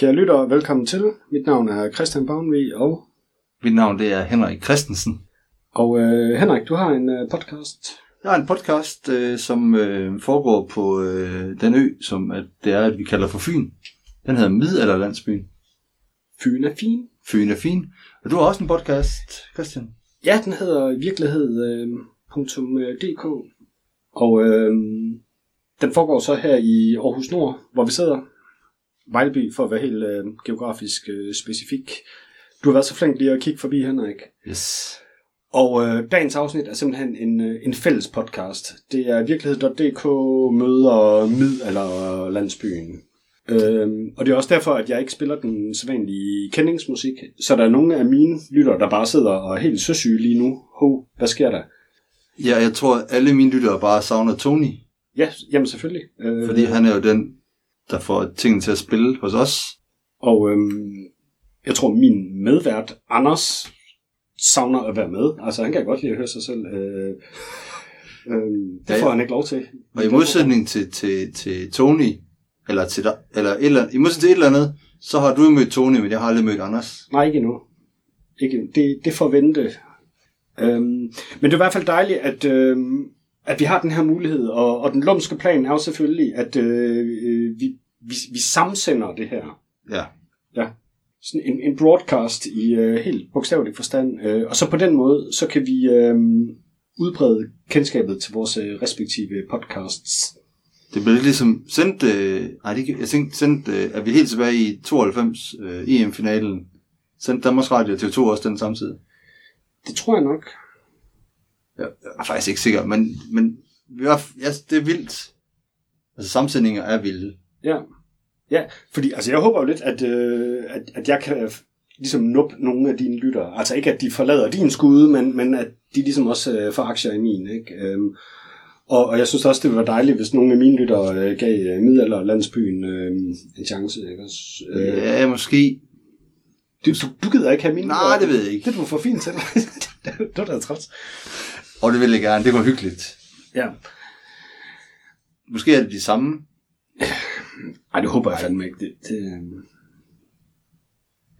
Kære lytter, velkommen til. Mit navn er Christian Bavnvig, og, Mit navn det er Henrik Christensen. og øh, Henrik, du har en øh, podcast. Jeg har en podcast, øh, som øh, foregår på øh, den ø, som at det er, at vi kalder for Fyn. Den hedder Middelalderlandsbyen. Fyn er fin. Fyn er fin. Og du har også en podcast, Christian. Ja, den hedder i virkelighed øh, .dk, og øh, den foregår så her i Aarhus Nord, hvor vi sidder. Vejleby, for at være helt øh, geografisk øh, specifik. Du har været så flink lige at kigge forbi, Henrik. Yes. Og øh, dagens afsnit er simpelthen en, øh, en fælles podcast. Det er virkelighed.dk møder mid eller landsbyen. Øhm, og det er også derfor, at jeg ikke spiller den sædvanlige kendingsmusik. Så der er nogle af mine lyttere, der bare sidder og er helt søsyge lige nu. Ho, hvad sker der? Ja, jeg tror, alle mine lyttere bare savner Tony. Ja, jamen selvfølgelig. Øh, Fordi han er jo den, der får tingene til at spille hos os. Og øhm, jeg tror, min medvært, Anders, savner at være med. Altså, han kan godt lide at høre sig selv. Øh, øh, det Ja, får han ikke lov til. Og i modsætning til, til, til Tony, eller, til dig, eller et eller, andet- i modsætning til et eller andet, så har du mødt Tony, men jeg har aldrig mødt Anders. Nej, ikke endnu. Ikke. Det, det får vente. Øhm, men det er i hvert fald dejligt, at, øhm, at vi har den her mulighed, og, og den lumske plan er jo selvfølgelig, at øh, øh, vi, vi, vi samsender det her. Ja. Ja. Sådan en, en broadcast i øh, helt bogstavelig forstand. Øh, og så på den måde, så kan vi øh, udbrede kendskabet til vores øh, respektive podcasts. Det blev ligesom sendt, øh, nej, det, jeg tænkte, sendt, øh, er vi helt tilbage i 92 øh, EM-finalen. Sendt Danmarks Radio til to også den samtidig. Det tror jeg nok. Jeg, er faktisk ikke sikker, men, men var, ja, det er vildt. Altså samsætninger er vilde. Ja. Ja, fordi altså, jeg håber jo lidt, at, øh, at, at jeg kan øh, ligesom nuppe nogle af dine lyttere. Altså ikke, at de forlader din skude, men, men at de ligesom også øh, får aktier i min. Ikke? Øhm, og, og jeg synes også, det var dejligt, hvis nogle af mine lyttere øh, gav øh, middelalder landsbyen øh, en chance. Ikke? også? Øh, Ja, måske. du, du, du gider ikke have mine Nej, det ved jeg ikke. Det er du for fint til. det, det er da træls. Og det vil jeg gerne, det var hyggeligt. Ja. Måske er det de samme. Ej, det håber jeg fandme ikke. Det, det, øh,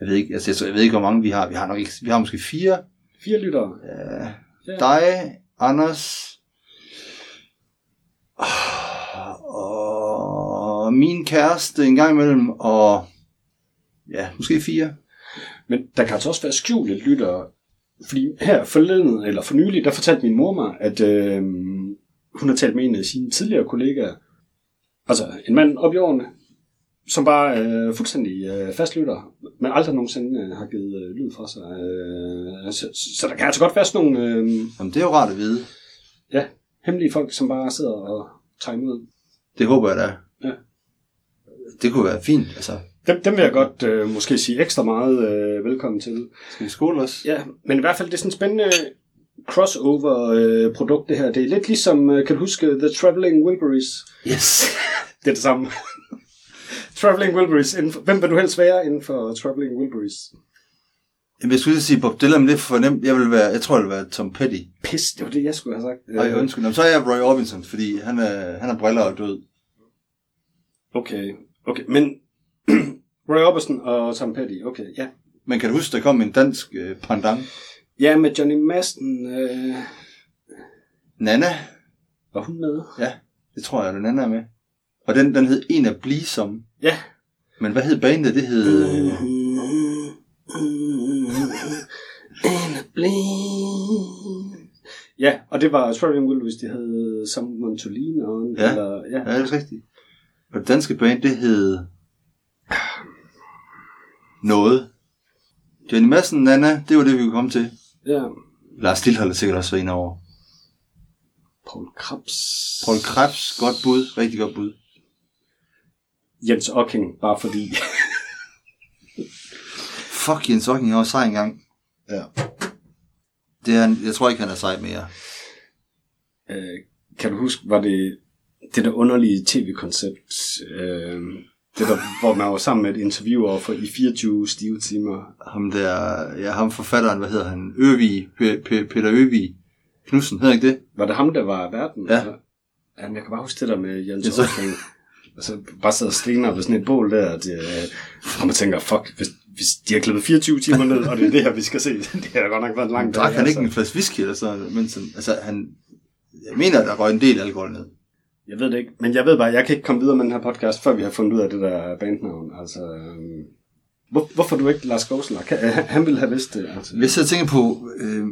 Jeg ved ikke, altså, jeg, jeg ved ikke, hvor mange vi har. Vi har nok ikke, vi har måske fire. fire lyttere. Ja. Ja. Dig, Anders, og min kæreste en gang imellem, og ja, måske fire. Men der kan altså også være skjulte lyttere. Fordi her forleden, eller for nylig, der fortalte min mor mig, at øh, hun har talt med en af sine tidligere kollegaer. Altså en mand op i årene, som bare øh, fuldstændig øh, fastlytter, men aldrig nogensinde øh, har givet øh, lyd fra sig. Øh, så, så der kan altså godt være sådan nogle øh, Jamen, det er jo rart at vide. ja, hemmelige folk, som bare sidder og tager imod. Det håber jeg da. Ja. Det kunne være fint, altså. Dem, dem vil jeg godt øh, måske sige ekstra meget øh, velkommen til. Skal vi skåle os? Ja, men i hvert fald, det er sådan et spændende crossover-produkt, det her. Det er lidt ligesom, øh, kan du huske, The Traveling Wilburys? Yes. Det er det samme. Traveling Wilburys. For, hvem vil du helst være inden for Traveling Wilburys? Jamen, jeg skulle sige Bob Dylan, men det er for nemt. Jeg, vil være, jeg tror, jeg vil være Tom Petty. Pis, det var det, jeg skulle have sagt. Ej, Øh, undskyld. Jamen, så er jeg Roy Orbison, fordi han er, han er briller og død. Okay, okay. Men Roy Orbison og Tom Petty, okay, ja. Men kan du huske, der kom en dansk øh, pandang? Ja, med Johnny Madsen, øh, Nana? var hun med? Ja, det tror jeg, den anden er med. Og den, den hed En af Blisom. Ja. Men hvad hed bandet? Det hed... Øh... Ja, og det var Traveling Wilburys, de havde Someone to Lean on. Ja. Eller, ja. Ja, det er rigtigt. Og det danske band, det hed... Noget. Jenny Madsen, Nana, det var det, vi kunne komme til. ja. Lars Lilhold er sikkert også været over. Paul Krabs. Paul Krebs, godt bud. Rigtig godt bud. Jens Ocking, bare fordi. Fuck, Jens Ocking, jeg var sej engang. ja. Det er, jeg tror ikke, han er sej mere. Øh, kan du huske, var det det der underlige tv-koncept, øh, det der, hvor man var sammen med et interviewer for i 24 stive timer. Ham der, ja, ham forfatteren, hvad hedder han? Øvig, P- P- Peter Øvig Knudsen, hedder ikke det? Var det ham, der var verden? Ja. Eller? Jamen, jeg kan bare huske det der med Jens Jeg så- Ocking. Altså, bare sidder og stener ved sådan et bål der, at, øh, og man tænker, fuck, hvis, hvis de har klippet 24 timer ned, og det er det her, vi skal se, det har godt nok været en lang dag. Drak han ikke altså. en flaske whisky eller sådan, mens han, altså han, jeg mener, der røg en del alkohol ned. Jeg ved det ikke, men jeg ved bare, jeg kan ikke komme videre med den her podcast, før vi har fundet ud af det der bandnavn. Altså, øhm, hvor, hvorfor du ikke Lars? Kan, han ville have vidst det. Altså. Hvis jeg tænker på, øh,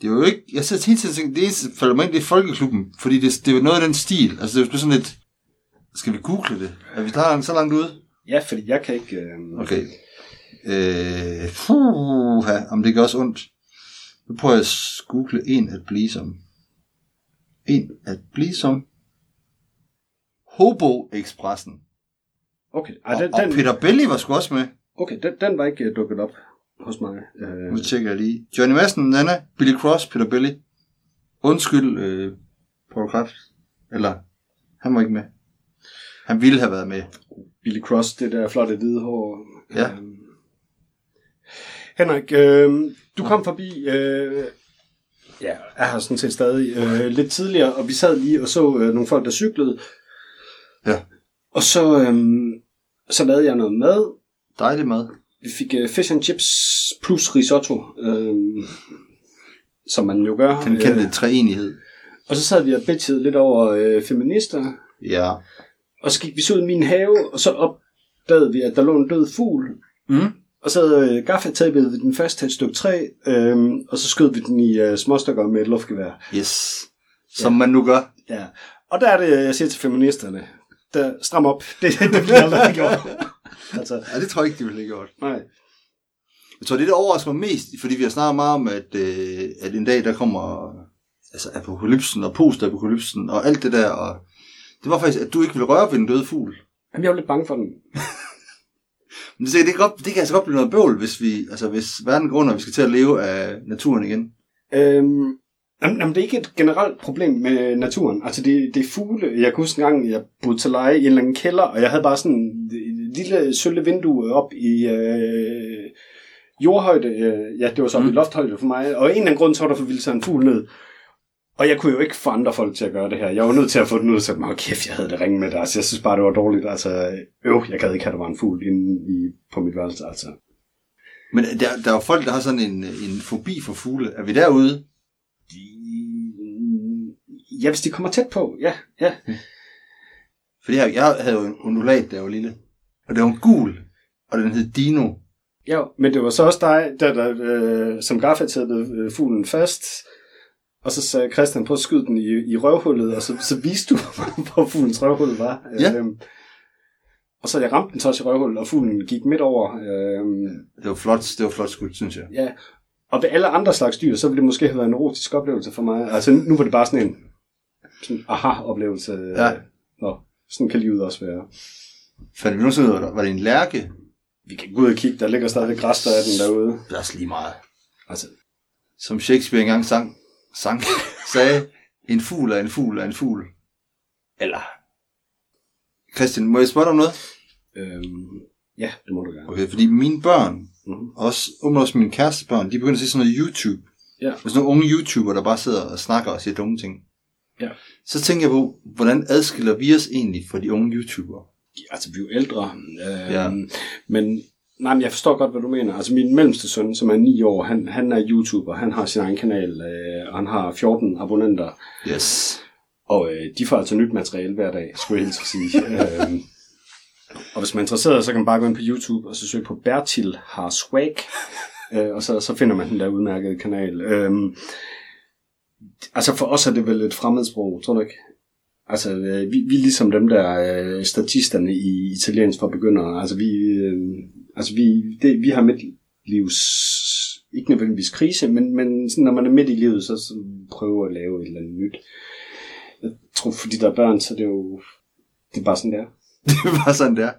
det er jo ikke, jeg sidder hele tiden og tænker, det eneste, der falder mig ind, det er Folkeklubben, fordi det, det er jo noget af den stil, altså det er jo sådan lidt, skal vi google det? Er vi der så langt ude? Ja, fordi jeg kan ikke... Øhm, Okay. Øh, puha, om det gør også ondt. Nu prøver jeg at google en at blive som. En at blive som. Hobo Expressen. Okay, Og, Ej, den, og den, Peter Belli var sgu også med. okay den, den var ikke uh, dukket op hos mig. Nu Øh, tjekker jeg lige. Johnny Madsen, Nana, Billy Cross, Peter Belli. Undskyld, øh, Paul Kraft. Eller, han var ikke med. Han ville have været med. Billy Cross, det der flotte hvide hår. Ja. Øhm, Henrik, øh, du kom forbi... Øh, ja, jeg har sådan set stadig øh, lidt tidligere, og vi sad lige og så øh, nogle folk, der cyklede. Ja. Og så, øh, så lavede jeg noget mad. Dejlig mad. Vi fik øh, fish and chips plus risotto, øh, som man jo gør. Den kendte treenighed. Og så sad vi og bitchede lidt over øh, feminister. Ja. Og så gik vi så ud i min have, og så opdagede vi, at der lå en død fugl. Mm. Og så øh, gaffatapede vi den fast til et stykke træ, øh, og så skød vi den i øh, småstykker med et luftgevær. Yes. Som man nu gør. Ja. Og der er det, jeg siger til feministerne, der stram op. Det, det bliver aldrig gjort. altså, Ja, det tror jeg ikke, de ville have gjort. nej. Jeg tror, det der overrasker mig mest, fordi vi har snakket meget om, at, øh, at en dag, der kommer altså apokalypsen og post-apokalypsen og alt det der, og det var faktisk, at du ikke ville røre ved en død fugl. Jamen, jeg var lidt bange for den. Men det, det, kan godt, det kan altså godt blive noget bøvl, hvis, vi, altså, hvis verden går under, og vi skal til at leve af naturen igen. Øhm, jamen, jamen, det er ikke et generelt problem med naturen. Altså, det, det er fugle. Jeg kan huske en gang, jeg boede til leje i en eller anden kælder, og jeg havde bare sådan et lille sølle vindue op i øh, jordhøjde. Øh, ja, det var så mm. I lofthøjde for mig. Og en eller anden grund, så var der for vildt en fugl ned. Og jeg kunne jo ikke få andre folk til at gøre det her. Jeg var nødt til at få den ud, så mig, kæft, jeg havde det ringe med det. Altså, jeg synes bare, det var dårligt. Altså, øv, jeg gad ikke have, at der var en fugl inde i, på mit værelse. Altså. Men der, der er jo folk, der har sådan en, en fobi for fugle. Er vi derude? Ja, hvis de kommer tæt på, ja. ja. Fordi jeg, jeg havde jo en undulat, da jeg var lille. Og det var en gul, og den hed Dino. Ja, men det var så også dig, der, der øh, som gaffatæppede øh, fuglen fast, og så sagde Christian, prøv at skyde den i, i røvhullet, og så, så viste du, hvor fuglens røvhul var. Ja. Øhm, og så jeg ramte den så også i røvhullet, og fuglen gik midt over. Øhm, Det var flot, det var flot skudt, synes jeg. ja. Og ved alle andre slags dyr, så ville det måske have været en erotisk oplevelse for mig. Altså nu var det bare sådan en sådan aha-oplevelse. Ja. Nå, sådan kan livet også være. Fandt vi nogensinde af, var det en lærke? Vi kan gå ud og kigge, der ligger stadig græs, der er den derude. Det er også lige meget. Altså, Som Shakespeare engang sang, sang sagde, en fugl er en fugl er en fugl. Eller... Christian, må jeg spørge dig om noget? øhm, ja, det må du gerne. Okay, fordi mine børn, Mhm. også, um, også mine kærestebørn, de begynder at se sådan noget YouTube. Ja. Med sådan nogle unge YouTuber, der bare sidder og snakker og siger dumme ting. Ja. Så tænker jeg på, hvordan adskiller vi os egentlig fra de unge YouTubere? altså vi er jo ældre, øh, Ja. men nej, men jeg forstår godt, hvad du mener. Altså min mellemste søn, som er 9 år, han, han er YouTuber, han har sin egen kanal, øh, og han har 14 abonnenter, Yes. og øh, de får altså nyt materiale hver dag, skulle jeg helt sige. øh, og hvis man er interesseret, så kan man bare gå ind på YouTube og så søge på Bertil har swag, øh, og så, så finder man den der udmærkede kanal. Øh, altså for os er det vel et fremmedsprog, tror du ikke? Altså, øh, vi, vi er ligesom dem der øh, statisterne i italiensk for begyndere. Altså, vi, øh, altså vi, det, vi har midtlivs, ikke nødvendigvis krise, men, men sådan, når man er midt i livet, så, så prøver at lave et eller andet nyt. Jeg tror, fordi der er børn, så det er jo, det er bare sådan der. Det er bare sådan der.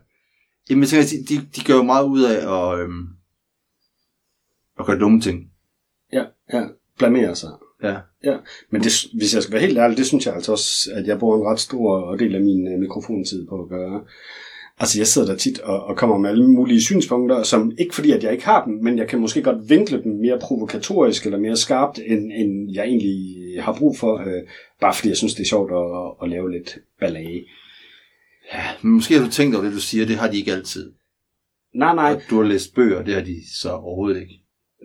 Jamen, tænker, de, de, de gør jo meget ud af at, øhm, at gøre dumme ting. Ja, ja, blamere sig. Ja. Ja, men det, hvis jeg skal være helt ærlig, det synes jeg altså også, at jeg bruger en ret stor del af min uh, mikrofontid på at gøre. Altså, jeg sidder der tit og, og kommer med alle mulige synspunkter, som ikke fordi, at jeg ikke har dem, men jeg kan måske godt vinkle dem mere provokatorisk eller mere skarpt, end, end jeg egentlig har brug for, øh, bare fordi jeg synes, det er sjovt at, at lave lidt ballade. Ja, men måske har du tænkt over det, du siger, det har de ikke altid. Nej, nej, Og du har læst bøger, det har de så overhovedet ikke.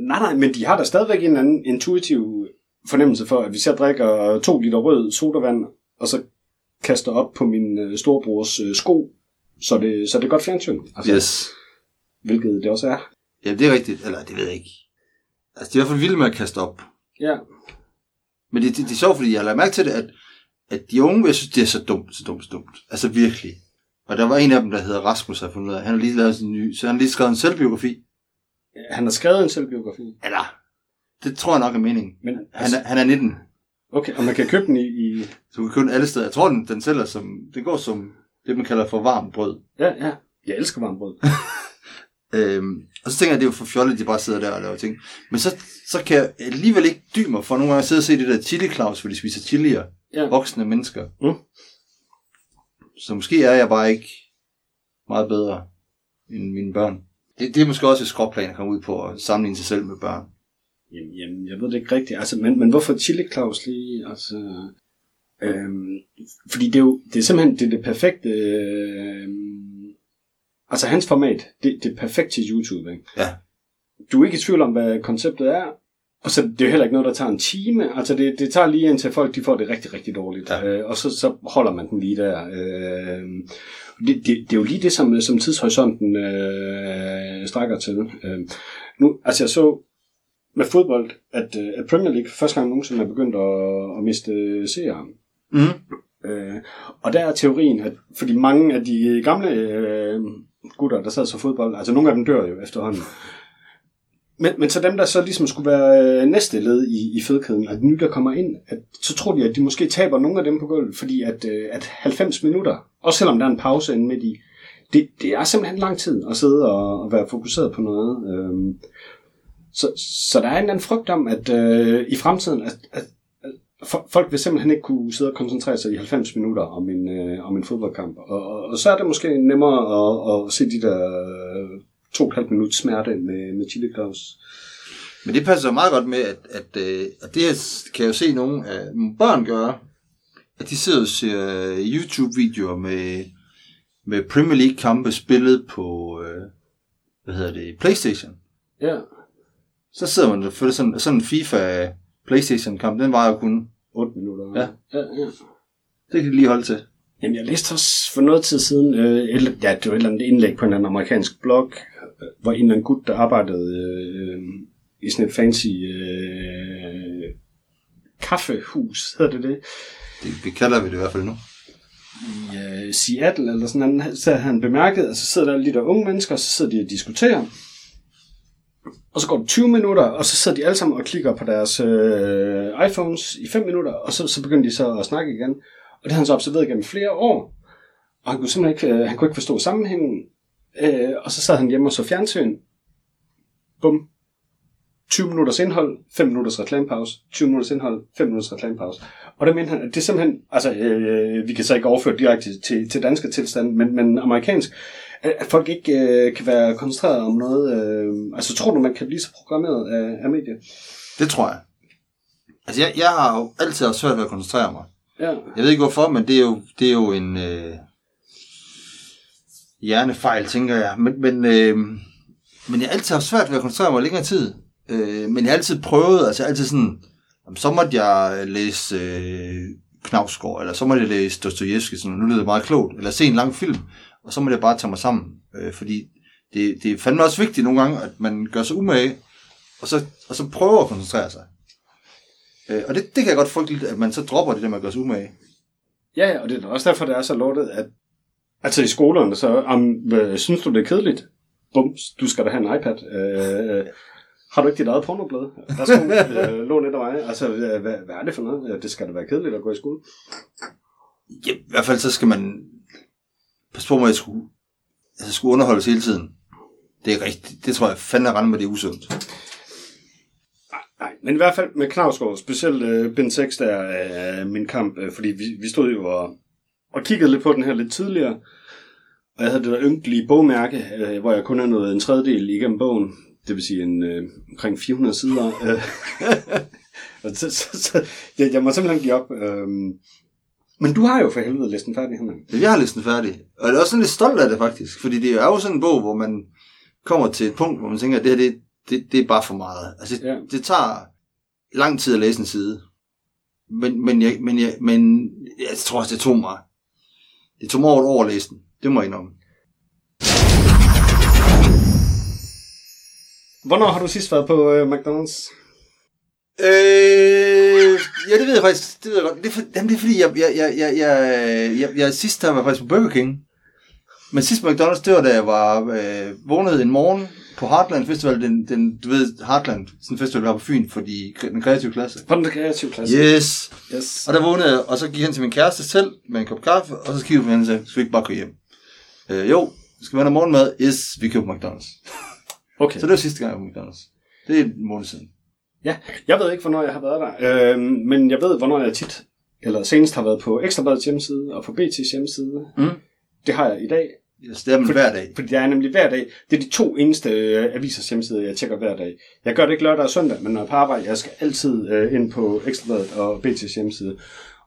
nej, nej, men de har da stadigvæk en anden intuitiv fornemmelse for, at hvis jeg drikker to liter rød sodavand, og så kaster op på min øh, storebrors øh, sko, så er det, så er det godt fjernsyn. Altså, Yes. Hvilket det også er. Ja, det er rigtigt. Eller, det ved jeg ikke. Altså, de er i hvert fald vilde med at kaste op. Ja, Men det, det, det er sjovt, fordi jeg har lagt mærke til det, at, at de unge, jeg synes, det er så dumt, så dumt, så dumt. Altså virkelig. Og der var en af dem, der hedder Rasmus, har fundet ud af. Han har lige lavet sin nye, så han har lige skrevet en selvbiografi. han har skrevet en selvbiografi. Eller, det tror jeg nok er meningen. Men, Han er, han er 19, okay, og man kan købe den i... i så du kan købe den alle steder. Jeg tror, den, den sælger som, den går som det, man kalder for varmt brød. ja, ja. Jeg elsker varmt brød. Øhm, og så tænker jeg, det er jo for fjollet, at de bare sidder der og laver ting. Men så, så kan jeg alligevel ikke dybe mig for nogle gange at sidde og se det der chili claus, hvor de spiser chilier. Ja. Voksne mennesker. Mm. Så måske er jeg bare ikke meget bedre end mine børn. Det, det er måske også et skråplan at komme ud på at sammenligne sig selv med børn. Jamen, jamen, jeg ved det ikke rigtigt. Altså, men, men hvorfor Chili Claus lige? Altså, øhm, fordi det er jo det er simpelthen det, er det perfekte... øhm, altså, hans format, det, det er perfekt til YouTube. Ikke? Ja. Du er ikke i tvivl om, hvad konceptet er. Og så det er jo heller ikke noget, der tager en time. Altså, det, det tager lige indtil folk de får det rigtig, rigtig dårligt. Ja. Øh, og så, så holder man den lige der. Øh, det, det, det er jo lige det, som, som tidshorisonten øh, strækker til. Øh, nu, altså, jeg så med fodbold, at, øh, at Premier League første gang nogensinde er begyndt at, at miste seere. Mm. Øh, og der er teorien, at fordi mange af de gamle øh, gutter, der sad så fodbold, altså nogle af dem dør jo efterhånden. Men, men så dem, der så ligesom skulle være øh, næste led i, i fedkæden, at nye, der kommer ind, at, så tror de, at de måske taber nogle af dem på gulvet, fordi at, øh, at 90 minutter, også selvom der er en pause inde midt i, det, det er simpelthen lang tid at sidde og, og være fokuseret på noget. Øh, så, så der er en eller anden frygt om, at øh, i fremtiden, at, at, at fo- folk vil simpelthen ikke kunne sidde og koncentrere sig i 90 minutter om en, øh, om en fodboldkamp. Og, og, og så er det måske nemmere at, at se de der øh, to og et halvt minut smerte med, med Chili Claus. Men det passer meget godt med, at, at, øh, at det her kan jeg jo se nogle af nogle børn gøre, at de sidder og ser øh, YouTube-videoer med, med Premier League-kampe spillet på, øh, hvad hedder det, Playstation. Ja, Så sidder man følger sådan, sådan en FIFA Playstation-kamp, den var jo kun, 8 minutter. Ja. ja, ja. det kan de lige holde til. Jamen, jeg læste også for noget tid siden, øh, et, ja, det var et eller andet indlæg på en eller anden amerikansk blog, øh, hvor en eller anden gut, der arbejdede øh, i sådan et fancy øh, kaffehus, hedder det det, det. Det kalder vi det i hvert fald nu. i øh, Seattle eller sådan noget, så havde han bemærket, at så sidder der lige der unge mennesker, og så sidder de og diskuterer. Og så går det 20 minutter, og så sidder de alle sammen og klikker på deres øh, iPhones i 5 minutter, og så, så begynder de så at snakke igen. Og det har han så observeret gennem flere år. Og han kunne simpelthen ikke, øh, han kunne ikke forstå sammenhængen. Øh, og så sad han hjemme og så fjernsyn. Bum. 20 minutters indhold, 5 minutters reklamepause, 20 minutters indhold, 5 minutters reklamepause. Og der mente han, at det er simpelthen, altså øh, vi kan så ikke overføre direkte til, til danske tilstand, men, men amerikansk, at, at folk ikke øh, kan være koncentreret om noget. Øh, altså tror du, man kan blive så programmeret af, af medier? Det tror jeg. Altså, jeg, jeg har jo altid haft svært ved at koncentrere mig. Ja. Jeg ved ikke hvorfor, men det er jo, det er jo en øh, hjernefejl, tænker jeg. Men, men, øh, men jeg har altid haft svært ved at koncentrere mig i længere tid. Øh, men jeg har altid prøvet, altså altid sådan, jamen, så måtte jeg læse øh, Knavsgaard, eller så måtte jeg læse Dostojevski, sådan, nu lyder det meget klogt, eller se en lang film, og så måtte jeg bare tage mig sammen. Øh, fordi det, det er fandme også vigtigt nogle gange, at man gør sig umage, og så, og så prøver at koncentrere sig. Øh, og det, det kan jeg godt frygte lidt, at man så dropper det der med at gøre sig umage. Ja, og det er også derfor, det er så lortet, at altså i skolerne, så om, øh, synes du, det er kedeligt? Bum, du skal da have en iPad. Øh, har du ikke dit eget pornoblad? Værsgo, øh, lån et af mig. Altså, hvad, hvad er det for noget? Det skal da være kedeligt at gå i skole. Ja, i hvert fald så skal man passe på med at skulle, altså skulle underholdes hele tiden. Det er rigtigt. Det tror jeg fandme rende med, det er usundt. Nej, men i hvert fald med Knavsgaard, specielt øh, Ben 6 der er øh, min kamp, øh, fordi vi, vi stod jo og, og kiggede lidt på den her lidt tidligere, og jeg havde det der ynkelige bogmærke, øh, hvor jeg kun havde nået en tredjedel igennem bogen, det vil sige en, øh, omkring 400 sider. Øh, og så, så, så, jeg, jeg må simpelthen give op. Øh, Men du har jo for helvede listen færdig, Henrik. Ja, jeg har listen færdig. Og jeg er også sådan lidt stolt af det, faktisk. Fordi det er jo sådan en bog, hvor man kommer til et punkt, hvor man tænker, at det her, det, det, det er bare for meget. Altså, Ja. ja. det tager lang tid at læse en side. Men, men, jeg, men, jeg, men jeg tror også, det tog mig. Det tog mig over et år at læse den. Det må jeg indrømme. Hvornår har du sidst været på øh, McDonald's? Øh, ja, det ved jeg faktisk. Det ved jeg godt. Det er, for, jamen, det er fordi, jeg, jeg, jeg, jeg, jeg, jeg, jeg sidst var faktisk på Burger King. Men sidst på McDonald's, det var da jeg var øh, vågnet en morgen på Heartland Festival, den, den, du ved, Heartland, sådan en festival, der var på Fyn for de, den kreative klasse. På den kreative klasse. Yes. yes. Og der vågnede jeg, og så gik han til min kæreste selv med en kop kaffe, og så kiggede vi hende og sagde, skal vi ikke bare gå hjem? Øh, jo, skal vi have noget morgenmad? Yes, vi køber McDonald's. Okay. Så det var sidste gang, jeg var på McDonald's. Det er en måned siden. Ja, jeg ved ikke, hvornår jeg har været der, øh, men jeg ved, hvornår jeg tit, eller senest har været på Ekstrabladets hjemmeside og på BT's hjemmeside. Mm. Det har jeg i dag, Yes, det er man hver dag. fordi det er nemlig hver dag. Det er de to eneste øh, avisers hjemmesider, jeg tjekker hver dag. Jeg gør det ikke lørdag og søndag, men når jeg er på arbejde, jeg skal altid øh, ind på Ekstrabladet og BT's hjemmeside.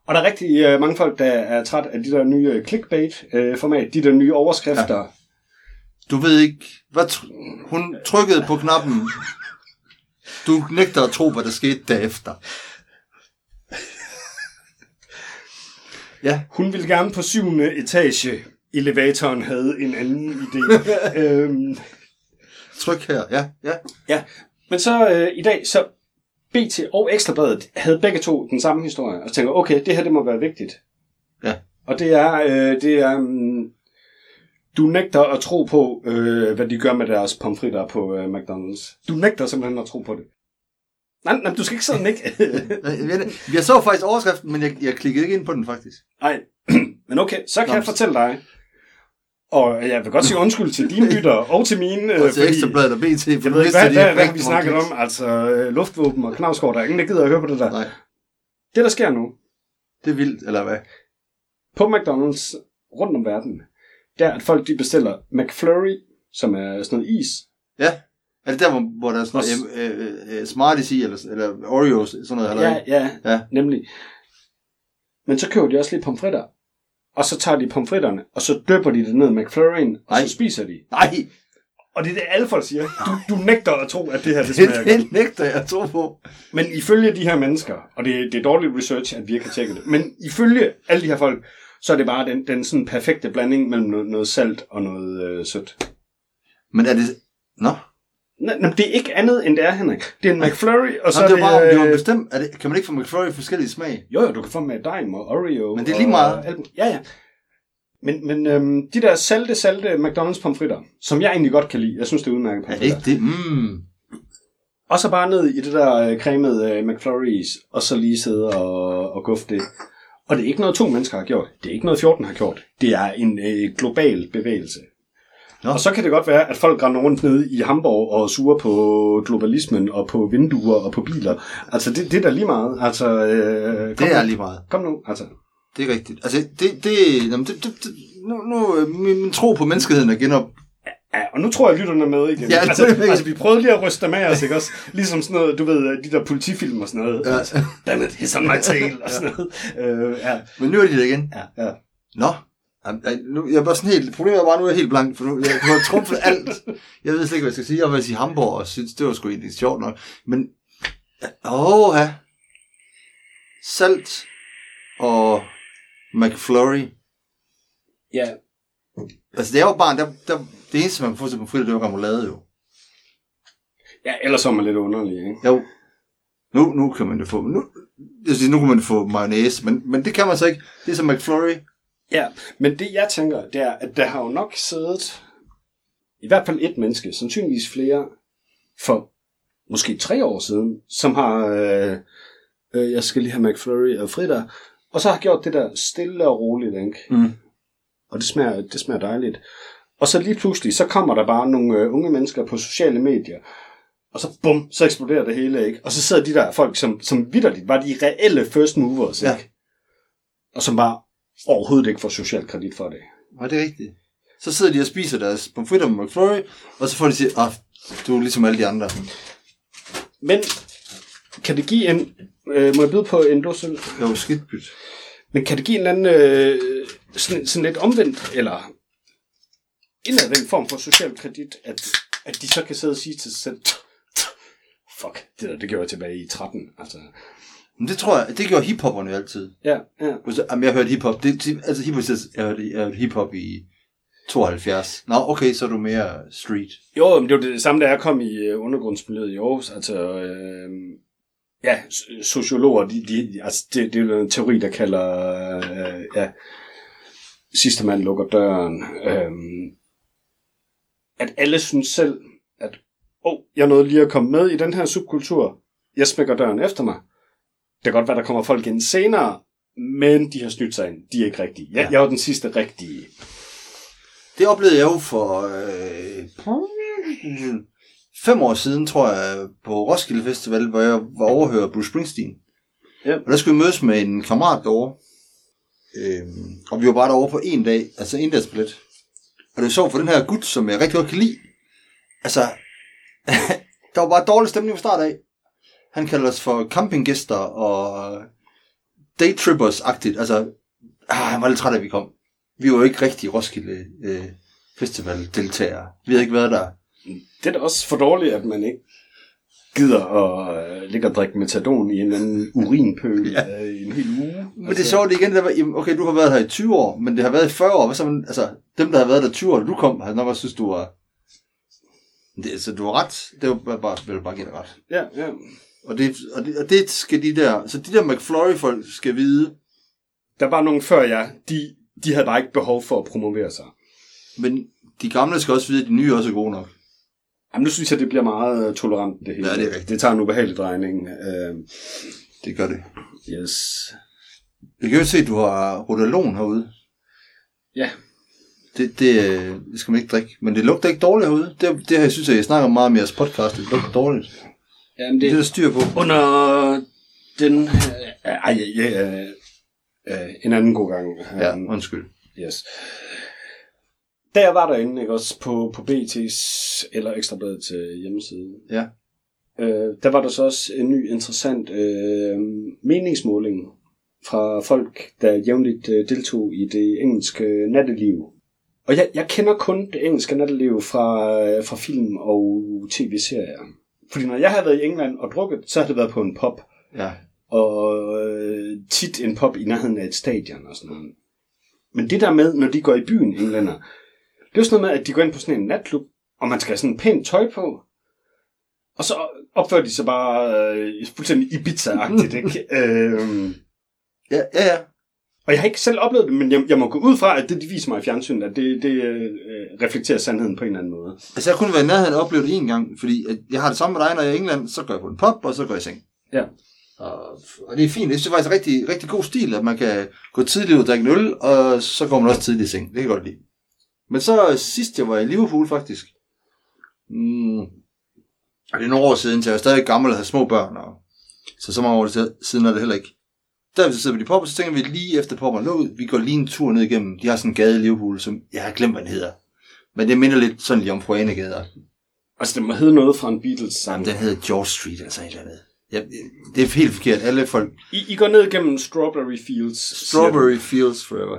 Og der er rigtig øh, mange folk, der er træt af de der nye øh, clickbait-format, de der nye overskrifter. Ja. Du ved ikke, hvad tr- hun trykkede på knappen. Du nægter at tro, hvad der skete derefter. Ja, Hun ville gerne på syvende etage. Elevatoren havde en anden idé. øhm, tryk her. Ja, ja. Ja, men så øh, i dag, så BT og Ekstrabladet havde begge to den samme historie, og tænker, okay, det her det må være vigtigt. Ja. Og det er, øh, det er um, du nægter at tro på, øh, hvad de gør med deres pomfritter på øh, McDonald's. Du nægter simpelthen at tro på det. Nej, nej, du skal ikke sidde og nikke. Jeg, så faktisk overskriften, men jeg, jeg klikkede ikke ind på den faktisk. Nej, men okay, så kan Nå, jeg fortælle dig, og jeg vil godt sige undskyld til dine lyttere og til mine, øh, Og til Ekstrabladet og BT. For jeg ved ikke, hvad, hvad, hvad har vi snakket om? Altså, øh, luftvåben og knavskår, der er ingen, der gider at høre på det der. Nej, Det, der sker nu det er vildt, eller hvad? på McDonald's rundt om verden, det er, at folk de bestiller McFlurry, som er sådan noget is. Ja. Er det der, hvor, hvor der er sådan noget øh, øh, øh, Smarties i, eller, eller Oreos, sådan noget? Eller Ja, ja, Ja. nemlig. Men så køber de også lige pomfritter. Og så tager de pomfritterne, og så døber de det ned i McFlurry'en, og Nej. så spiser de. Nej, Og det er det, alle folk siger. Du, du nægter at tro, at det her det smager det, godt. det nægter jeg at tro på. Men ifølge de her mennesker, og det, det er dårlig research, at vi ikke har tjekket det, men ifølge alle de her folk, så er det bare den, den sådan perfekte blanding mellem noget, noget salt og noget øh, sødt. Men er det... Nå, Nej, nej, det er ikke andet end det er, Henrik. Det er en McFlurry, og så Nå er det er bare, om det var øh, bestemt. Er det, kan man ikke få McFlurry i forskellige smag? Jo, jo, du kan få med Dime og Oreo. Men det er lige og meget. alt- Ja, ja. Men, men øhm, de der salte, salte McDonald's pomfritter, som jeg egentlig godt kan lide, jeg synes, det er udmærket Er pomfritter. ikke det? Mm. Og så bare ned i det der øh, cremede øh, McFlurries, og så lige sidde og, og guffe det. Og det er ikke noget, to mennesker har gjort. Det er ikke noget, 14 har gjort. Det er en øh, global bevægelse. Nå. Og så kan det godt være, at folk render rundt nede i Hamburg og suger på globalismen og på vinduer og på biler. Altså, det, det er da lige meget. Altså, øh, Det er nu. lige meget. Kom nu, altså. Det er rigtigt. Altså, det, det, jamen, det, det, det nu, nu øh, min, min tro på menneskeheden er genop... Ja, og nu tror jeg, lytterne er med igen. Ja, altså, det altså, vi prøvede lige at ryste dem af os, ikke også? Ligesom sådan noget, du ved, de der politifilm og sådan noget. Ja. Altså, Damn it, he's on my tail, og sådan noget. Øh, ja, Men nu er de der igen. ja, ja. Nå. Nu, jeg var sådan helt, problemet er bare, nu er jeg helt blank, for nu, jeg har trumfet alt. Jeg ved slet ikke, hvad jeg skal sige. Jeg vil sige Hamburg, og synes, det var sgu egentlig sjovt nok. Men, åh, ja. Salt og McFlurry. Ja, Altså, det er jo bare, der, der, det eneste, man kan få til fridag, det er jo remoulade, jo. ja, ellers er man lidt underlig, ikke? Jo. Nu, nu kan man jo få, nu, jeg siger, nu kan man få mayonnaise, men, men det kan man så ikke. Det er som McFlurry. Ja, men det jeg tænker, det er, at der har jo nok siddet i hvert fald et menneske, sandsynligvis flere, for måske tre år siden, som har, øh, øh, jeg skal lige have McFlurry og fritter, og så har gjort det der stille og roligt, ikke? Mm. og det smager, det smager dejligt. Og så lige pludselig, så kommer der bare nogle øh, unge mennesker på sociale medier, og så bum, så eksploderer det hele, ikke? Og så sidder de der folk, som, som vidderligt var de reelle first movers, ikke? Ja. Og som bare overhovedet ikke får social kredit for det. Ja, det rigtigt. Så sidder de og spiser deres pomfritter med McFlurry, og så får de sige, ah, du er ligesom alle de andre. Men kan det give en... Øh, må jeg byde på en dåse? Jo, skidt byt. Men kan det give en eller anden øh, sådan, sådan lidt omvendt, eller indadvendt form for social kredit, at, at de så kan sidde og sige til sig selv, fuck, det der, det gjorde jeg tilbage i 13. Altså, Men det tror jeg, det gjorde hiphopperne altid. ja, ja. Jamen, jeg hørte hiphop. Det, altså hiphop, jeg hørte, jeg hørte hiphop i 72. Nå, okay, så er du mere street. Jo, men det var det samme, da jeg kom i øh, undergrundsmiljøet i Aarhus. Altså, øh, ja, sociologer, de, de, altså, det, det er jo en teori, der kalder, øh, ja, sidste mand lukker døren. Øh, at alle synes selv, at, oh, jeg nåede lige at komme med i den her subkultur. Jeg smækker døren efter mig. Det kan godt være, der kommer folk ind senere, men de har snydt sig ind. De er ikke rigtige. Jeg, Ja. jeg var den sidste rigtige. Det oplevede jeg jo for øh, fem år siden, tror jeg, på Roskilde Festival, hvor jeg var overhører Bruce Springsteen. Ja. Og der skulle vi mødes med en kammerat derovre. Øhm, og vi var bare derovre på en dag, altså en dags billet. Og det er sjovt for den her gut, som jeg rigtig godt kan lide. Altså, der var bare dårlig stemning fra start af. Han kalder os for campinggæster og daytrippers-agtigt. Altså, ah, han var lidt træt af, at vi kom. Vi var jo ikke rigtig Roskilde øh, Festival-deltagere. Vi havde ikke været der. Det er da også for dårligt, at man ikke gider at øh, ligge og drikke metadon i en eller anden urinpøl Ja. ja. i en hel uge. Altså, Men det er sjovt igen, der var, jamen, okay, du har været her i 20 år, men det har været i 40 år. Hvad så, man, altså, dem, der har været der 20 år, du kom, har nok også synes, du var... Det, så du har ret. Det var bare, vil bare give dig ret. Ja, ja. Og det, og, det, og det skal de der... Så de der McFlurry-folk skal vide, Der var nogen før jer, de, de havde bare ikke behov for at promovere sig. men de gamle skal også vide, at de nye også er gode nok. Jamen, nu synes jeg, det bliver meget øh, tolerant, det hele. Ja, det er rigtigt. Det tager en ubehagelig drejning. Uh, Det gør det. yes. Jeg kan jo se, at du har rodalon herude. Ja. Det, det, øh, det skal man ikke drikke. Men det lugter ikke dårligt herude. Det, det har jeg synes, at jeg snakker meget om i jeres podcast. Det lugter dårligt. Jamen, Det er det der styr på. under den... Øh, ej, ja, ja, øh, en anden god gang. Ja, Um, undskyld. Yes. Da jeg var derinde, ikke også, på, på BT's eller Ekstrabladets øh, hjemmeside, Ja. øh, der var der så også en ny interessant øh, meningsmåling fra folk, der jævnligt øh, deltog i det engelske natteliv. Og jeg, jeg kender kun det engelske natteliv fra, øh, fra film og tv-serier. Fordi når jeg har været i England og drukket, så har det været på en pub Ja. og øh, tit en pop i nærheden af et stadion og sådan noget. Men det der med, når de går i byen, englænder, det er jo sådan noget med, at de går ind på sådan en natklub, og man skal have sådan pænt tøj på, og så opfører de sig bare øh, fuldstændig Ibiza-agtigt, ikke? øhm, Ja, ja, ja. og jeg har ikke selv oplevet det, men jeg, jeg må gå ud fra, at det, de viser mig i fjernsynet, at det, det øh, reflekterer sandheden på en eller anden måde. Altså, jeg kunne være i nærheden og opleve det en gang, fordi at jeg har det samme med dig, når jeg er i England, så går jeg på en pop, og så går jeg i seng. Ja. Og, og det er fint. Det synes jeg faktisk er rigtig, rigtig god stil, at man kan gå tidligt ud og drikke en øl, og så går man også tidligt i seng. Det kan jeg godt lide. Men så sidst jeg var i Liverpool, faktisk. Mm, og det er nogle år siden, så jeg er stadig gammel og har små børn, og, så så mange år siden er det heller ikke. Der vi så sidder vi i pop, og så tænker vi lige efter popperen lukket, vi går lige en tur ned igennem. De har sådan en gade i Liverpool, som jeg har glemt, hvad den hedder. Men det minder lidt sådan lige om Gader. Altså, det må hedde noget fra en Beatles-sang. Jamen, den hedder George Street, altså et eller andet. Ja, det er helt forkert. Alle folk... I, I går ned gennem Strawberry Fields. Strawberry Fields Forever.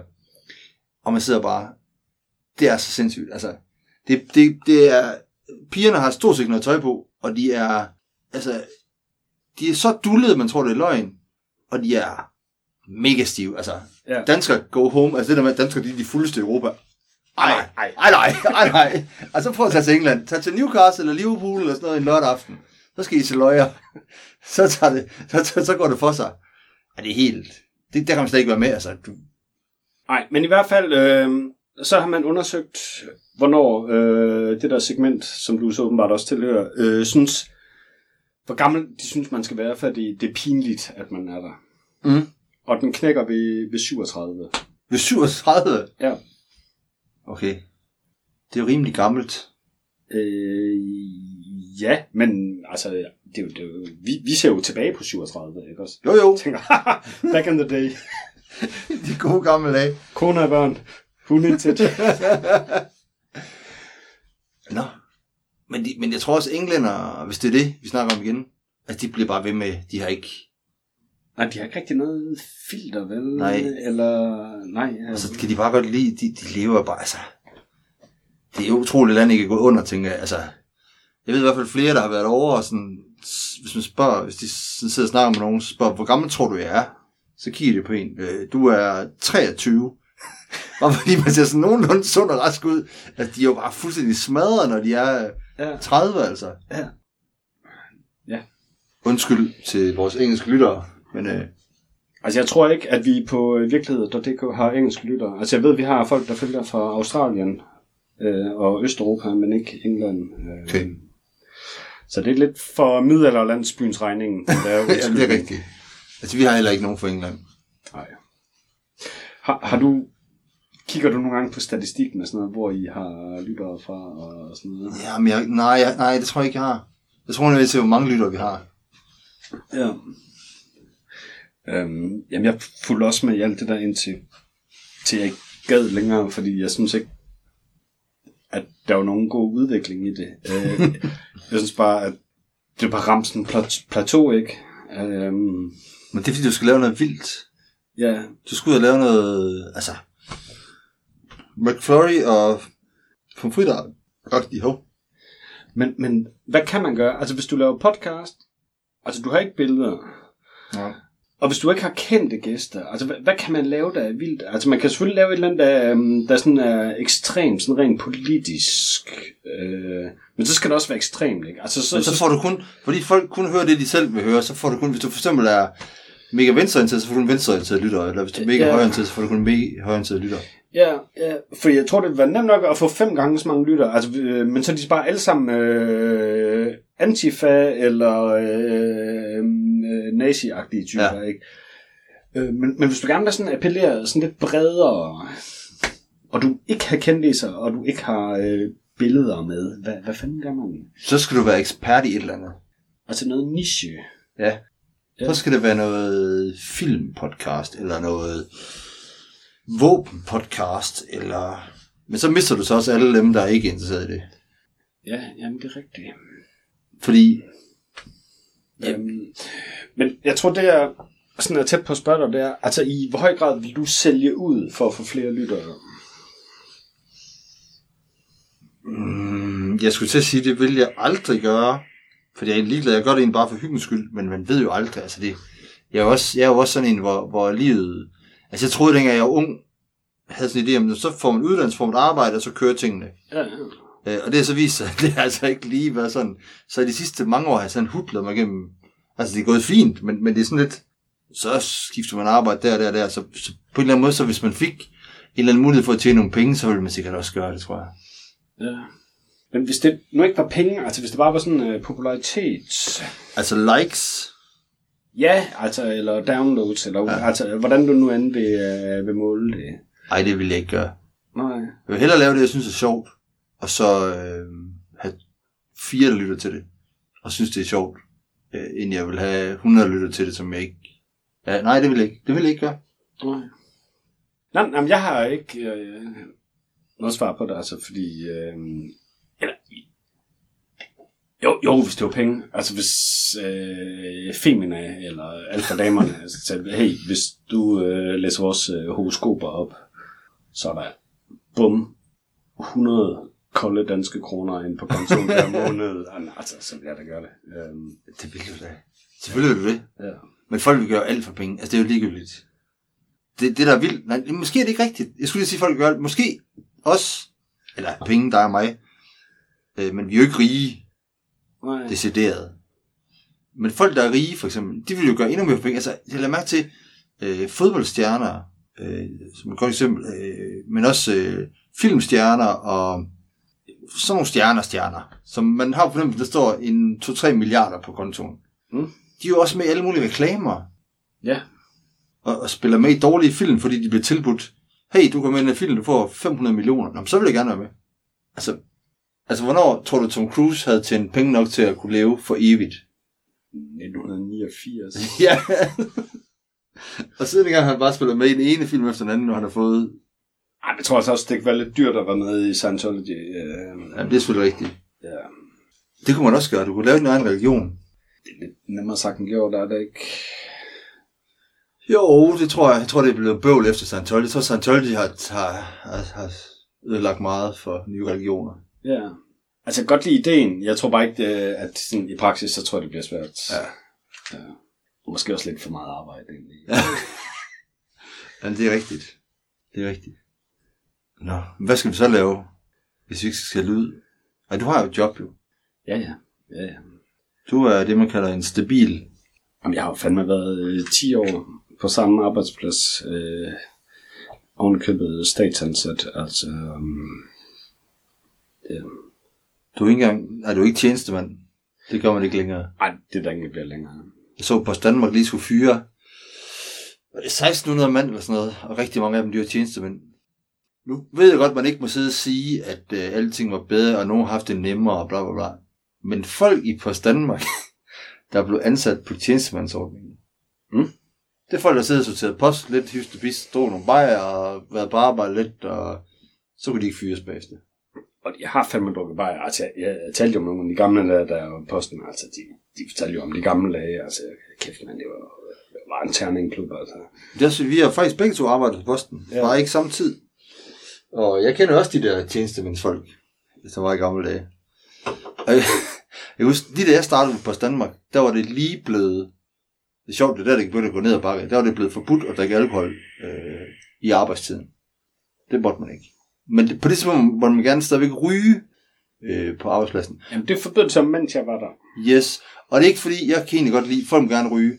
Og man sidder bare... Det er så sindssygt. Altså, det, det, det er... Pigerne har stort set noget tøj på, og de er... Altså, de er så dullede, man tror, det er løgn. Og de er mega stive. Altså, Ja. danskere go home. Altså, det der med, at danskere, de er de fuldeste i Europa. Ej, Nej, ej, nej, ej, nej. Altså, prøv at tage til England. Tag til Newcastle eller Liverpool eller sådan noget en lørdag aften. Så skal I til løjer. Så, tager det, så, så, så går det for sig. Er det er helt... Det, der kan man slet ikke være med, altså. Du, Nej, men i hvert fald, øh, så har man undersøgt, hvornår øh, det der segment, som du så åbenbart også tilhører, øh, synes, hvor gammel de synes, man skal være, for det, det er pinligt, at man er der. Mm. Og den knækker ved, ved 37. ved 37? Ja. Okay. Det er jo rimelig gammelt. Øh, ja, men altså, det er jo, det er jo, vi, vi ser jo tilbage på 37, ikke også? Jo, jo. Jeg tænker, back in the day, De gode gamle dage. kone og børn, hundet Nå. Men, de, men jeg tror også, englænder, hvis det er det, vi snakker om igen, at de bliver bare ved med, de har ikke... Nej, de har ikke rigtig noget filter, vel? Nej. Eller, nej. Og så kan de bare godt lide, de, de lever bare, altså... Det er utroligt, at landet ikke er gået under, tænker jeg. Altså, jeg ved i hvert fald flere, der har været over, og sådan, hvis man spørger, hvis de sådan sidder og snakker med nogen, så spørger, hvor gammel tror du, jeg er? Så kigger de på en, øh, du er 23. og fordi man ser sådan nogenlunde sund og rask ud, altså de jo bare fuldstændig smadret, når de er Ja. 30, altså. Ja. Ja. Undskyld til vores engelske lyttere, men øh, Altså, jeg tror ikke, at vi på øh, virkelighed.dk har engelske lyttere. Altså, jeg ved, vi har folk, der følger fra Australien øh, og Østeuropa, men ikke England. Øh, Okay. Så det er lidt for middelalderlandsbyens regning. Det er, ja, det er rigtigt. Altså, vi har heller ikke nogen fra England. Nej. Har, har du... Kigger du nogle gange på statistikken og sådan noget, hvor I har lyttere fra og sådan noget? Ja, men jeg, nej, jeg, nej, det tror jeg ikke, jeg har. Jeg tror, jeg til, hvor mange lyttere vi har. Ja. Øhm, jamen, jeg fulgte også med i alt det der indtil til jeg ikke gad længere, fordi jeg synes ikke, at der var nogen god udvikling i det. Øh, jeg synes bare, at det var bare ramt sådan plat- plateau, ikke? Øhm, Men det er, fordi du skal lave noget vildt. ja, Du skal ud og lave noget, altså... McFlurry og pomfritter. Godt, de hov. men, men hvad kan man gøre? Altså, hvis du laver podcast, altså, du har ikke billeder, Ja. Og hvis du ikke har kendte gæster, altså hvad, hvad kan man lave, der er vildt? Altså man kan selvfølgelig lave et eller andet, der, øhm, der sådan er ekstremt, sådan rent politisk. Øh, men så skal det også være ekstremt, ikke? Altså så, Men så får du kun, fordi folk kun hører det, de selv vil høre, så får du kun, hvis du for eksempel er mega venstreorienteret, så får du en venstreorienteret lytter, eller hvis du er mega Ja. højreorienteret, så får du kun en mega højreorienteret lytter. Ja, ja, fordi jeg tror, det være nemt nok at få fem gange så mange lytter, altså, øh, men så er de bare alle sammen øh, antifa eller øh, øh, nazi-agtige typer, Ja. ikke? Øh, men, men hvis du gerne vil sådan appellere sådan lidt bredere, og du ikke har kendte og du ikke har øh, billeder med, hvad, hvad fanden gør man? Så skal du være ekspert i et eller andet. Altså noget niche. Ja. Ja. Så skal det være noget filmpodcast, eller noget våbenpodcast, eller... Men så mister du så også alle dem, der er ikke interesseret i det. Ja, jamen det er rigtigt. Fordi, Øhm, men jeg tror, det er sådan er tæt på at spørge dig, det er, altså i hvor høj grad vil du sælge ud for at få flere lyttere? mm, jeg skulle til at sige, det vil jeg aldrig gøre. Fordi jeg er ligeglad, jeg gør det egentlig bare for hyggens skyld, men man ved jo aldrig, altså det... Jeg er også, jeg er jo også sådan en, hvor, hvor livet... Altså jeg troede, dengang jeg var ung, havde sådan en idé om, så får man uddannelse, får man arbejde, og så kører tingene. Ja, ja. Øh, og det har så vist sig, at det har altså ikke lige været sådan. Så de sidste mange år har jeg sådan hudlet mig igennem. Altså det er gået fint, men, men det er sådan lidt, så skifter man arbejde der, der, der. Så, så på en eller anden måde, så hvis man fik en eller anden mulighed for at tjene nogle penge, så ville man sikkert også gøre det, tror jeg. ja. Men hvis det nu ikke var penge, altså hvis det bare var sådan uh, popularitet, Altså likes, ja, altså, eller downloads, eller ja. altså, hvordan du nu end vil, uh, vil måle det. ej, det vil jeg ikke gøre. Nej. Jeg vil hellere lave det, jeg synes er sjovt, og så øh, have fire, der lytter til det, og synes, det er sjovt, øh, end jeg vil have 100 der lytter til det, som jeg ikke... Ja, nej, det vil jeg ikke. Det vil jeg ikke gøre. Nej. Nej, nej, jeg har ikke øh, noget svar på det, altså, fordi... Øh, eller, jo, jo, hvis det var penge. Altså, hvis øh, Femina eller Alfa Damerne sagde, hey, hvis du øh, læser vores øh, horoskoper op, så er der, bum, 100 kolde danske kroner ind på kontoen hver måned. Jamen, altså, så vil jeg da gøre det. Øhm, Det vil du da. Selvfølgelig vil du det. ja. Men folk vil gøre alt for penge. Altså, det er jo ligegyldigt. Det, det der er vildt. Nej, måske er det ikke rigtigt. Jeg skulle lige sige, at folk gør alt. Måske os. Eller penge, der er mig. Øh, men vi er jo ikke rige, Nej. decideret. Men folk, der er rige, for eksempel, de vil jo gøre endnu mere penge. Altså, jeg lader mærke til øh, fodboldstjerner, øh, som et godt eksempel, øh, men også øh, filmstjerner og sådan nogle stjerner, stjerner, som man har fornemt, der står en 2-3 milliarder på kontoen. Mm. De er jo også med i alle mulige reklamer, Ja. og, og spiller med i dårlige film, fordi de bliver tilbudt, hey, du kan med i den her film, du får 500 millioner. Nå, så vil jeg gerne være med. Altså, altså, hvornår tror du, Tom Cruise havde tjent penge nok til at kunne leve for evigt? 1989. Ja. og siden dengang har han bare spillet med i den ene film efter den anden, og han har fået... Ej, men jeg tror altså også, det være lidt dyrt at være med i Scientology. Øh, Ja, det er selvfølgelig rigtigt. ja. Det kunne man også gøre. Du kunne lave din egen religion. Det er lidt nemmere sagt end gjort, der er det ikke. Jo, det tror jeg. Jeg tror, det er blevet bøvl efter Scientology. Jeg tror, Scientology har, har, har, har ødelagt meget for nye religioner. Ja. Altså, jeg kan godt lide ideen. Jeg tror bare ikke, det- at sådan, i praksis, så tror jeg, det bliver svært. Ja. ja. Måske også lidt for meget arbejde, egentlig. Men det er rigtigt. Det er rigtigt. Nå, hvad skal vi så lave, hvis vi ikke skal ud? Nej, du har jo et job jo. Ja, ja. ja, ja. Du er det, man kalder en stabil. Jamen, jeg har jo fandme været øh, 10 år på samme arbejdsplads. Øh, ovenkøbet statsansat. Altså, ja. Du er ikke engang, er du ikke tjenestemand? Det gør man ikke længere. Ej, det er der ikke bliver længere. Jeg så på Danmark lige skulle fyre var det 1600 mand eller sådan noget, og rigtig mange af dem, de var tjenestemænd. Nu ved jeg godt, man ikke må sidde og sige, at øh, alting var bedre, og nogen har haft det nemmere, og bla bla bla. Men folk i Post Danmark, der blev ansat på tjenestemandsordningen. Mm. Det er folk, der sidder og sorteret post lidt, hyste bis, drog nogle bajer og været på arbejde lidt, og så kunne de ikke fyres bagefter. Og jeg har fandme drukket bare. Altså, jeg, jeg, jeg talte jo om nogle af de gamle der på posten. Altså, de, de fortalte jo om de gamle dage. Altså, kæft, man, det var, det var en terningklub, altså. Det er, vi har faktisk begge to arbejdet på posten, Ja. bare ikke samme tid. Og jeg kender også de der tjenestemændsfolk, som var i gamle dage. Og jeg, jeg husker, lige da jeg startede på Post Danmark, der var det lige blevet, det er sjovt, det er der, det begyndte at gå ned ad bakke, der var det blevet forbudt at drikke alkohol øh, i arbejdstiden. Det måtte man ikke. Men det, på det tidspunkt måtte man gerne stadigvæk ryge øh, på arbejdspladsen. Jamen, det forbød så, mens jeg var der. Yes. Og det er ikke fordi, jeg kan egentlig godt lide, folk må gerne ryge.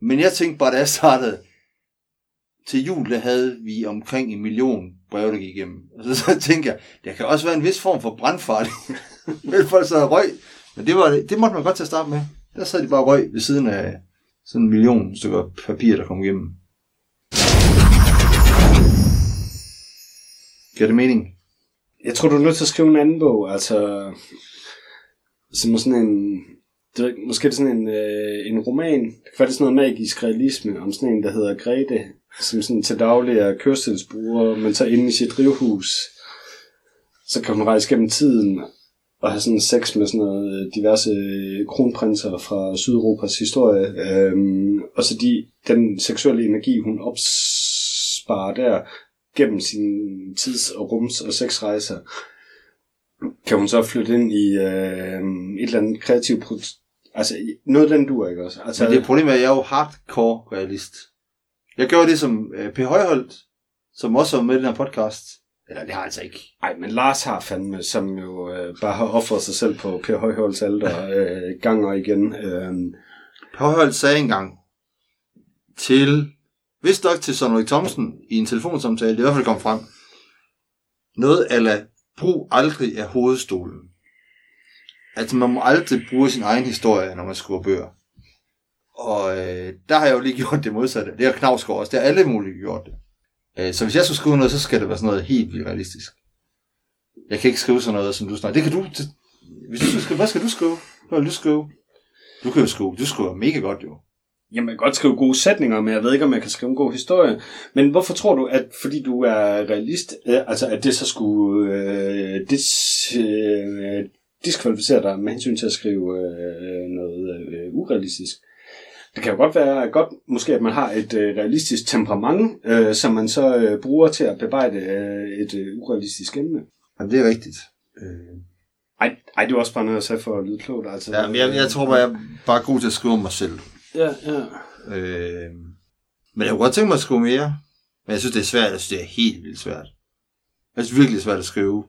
Men jeg tænkte bare, da jeg startede, til jul, der havde vi omkring en million breve, der gik igennem. Og så, så tænkte jeg, der kan også være en vis form for brandfarlig. Men folk så røg. Men det, var, det måtte man godt til at starte med. Der sad de bare røg ved siden af sådan en million stykker papir, der kom igennem. Giver det mening? Jeg tror, du er nødt til at skrive en anden bog, altså... Som sådan en... Det, ved ikke, måske er det sådan en, øh, en roman. Det kan være det sådan noget magisk realisme om sådan en, der hedder Grete, som sådan til daglig er kørselsbruger, men så inde i sit drivhus, så kan hun rejse gennem tiden og have sådan sex med sådan noget øh, diverse øh, kronprinser fra Sydeuropas historie. Øhm, og så de, den seksuelle energi, hun opsparer der, gennem sine tids- og rums- og sexrejser, kan hun så flytte ind i øh, et eller andet kreativt pro- Altså, noget den du ikke også? Altså, Men det problemet er, at jeg er jo hardcore realist. Jeg gør det som øh, P. Højholdt, som også var med i den her podcast. Eller det har jeg altså ikke. Ej, men Lars har fandme, som jo øh, bare har offret sig selv på Per Højholds alder øh, gang og igen. Øh, P. Højholdt sagde engang til, vist nok til Søren Ulrik Thomsen i en telefonsamtale, det er i hvert fald kom frem, noget ala brug aldrig af hovedstolen. Altså man må aldrig bruge sin egen historie, når man skriver bøger. Og øh, der har jeg jo lige gjort det modsatte. Det har Knavsgaard også. Det har alle mulige gjort det. Øh, så hvis jeg skulle skrive noget, så skal det være sådan noget helt vildt realistisk. Jeg kan ikke skrive sådan noget, som du snakker. Det kan du. Det, hvis du skal skrive, hvad skal du skrive? Hvad vil du skrive? Du kan jo skrive. Du skriver mega godt jo. Jeg kan godt skrive gode sætninger, men jeg ved ikke, om jeg kan skrive en god historie. Men hvorfor tror du, at fordi du er realist, øh, altså at det så skulle øh, dis, øh, diskvalificere dig med hensyn til at skrive øh, noget øh, urealistisk? Det kan jo godt være godt, måske at man har et øh, realistisk temperament, øh, som man så øh, bruger til at bearbejde øh, et øh, urealistisk emne. Jamen, det er rigtigt. Øh. Ej, ej, det er også bare noget at sige for at lyde klogt. Altså, Ja, men jeg, jeg tror bare, jeg er bare god til at skrive om mig selv. Ja, ja. Øh. Men jeg kunne godt tænke mig at skrive mere. Men jeg synes, det er svært. Jeg synes, det er helt vildt svært. Jeg synes virkelig, det er svært at skrive.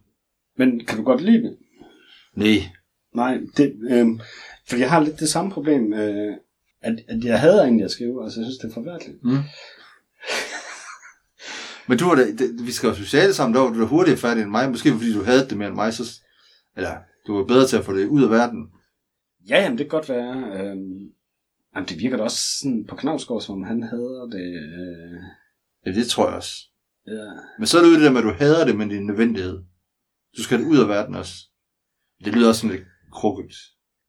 Men kan du godt lide det? Nej. Nej, det, øh, for jeg har lidt det samme problem, øh, at, at jeg hader egentlig at skrive, altså jeg synes, det er forfærdeligt. Mm. Men du var da, det, vi skal jo sociale sammen, der var du da hurtigere færdig end mig. Måske fordi du havde det mere end mig, så, eller du var bedre til at få det ud af verden. Ja, jamen det kan godt være. Øh, jamen, det virker da også sådan på Knavsgaard, som om han hader det. Øh, Ja, det tror jeg også. ja. Men så er det jo det der med, at du hader det, men det er en nødvendighed. Du skal ud af verden også. Det lyder også sådan lidt krukket.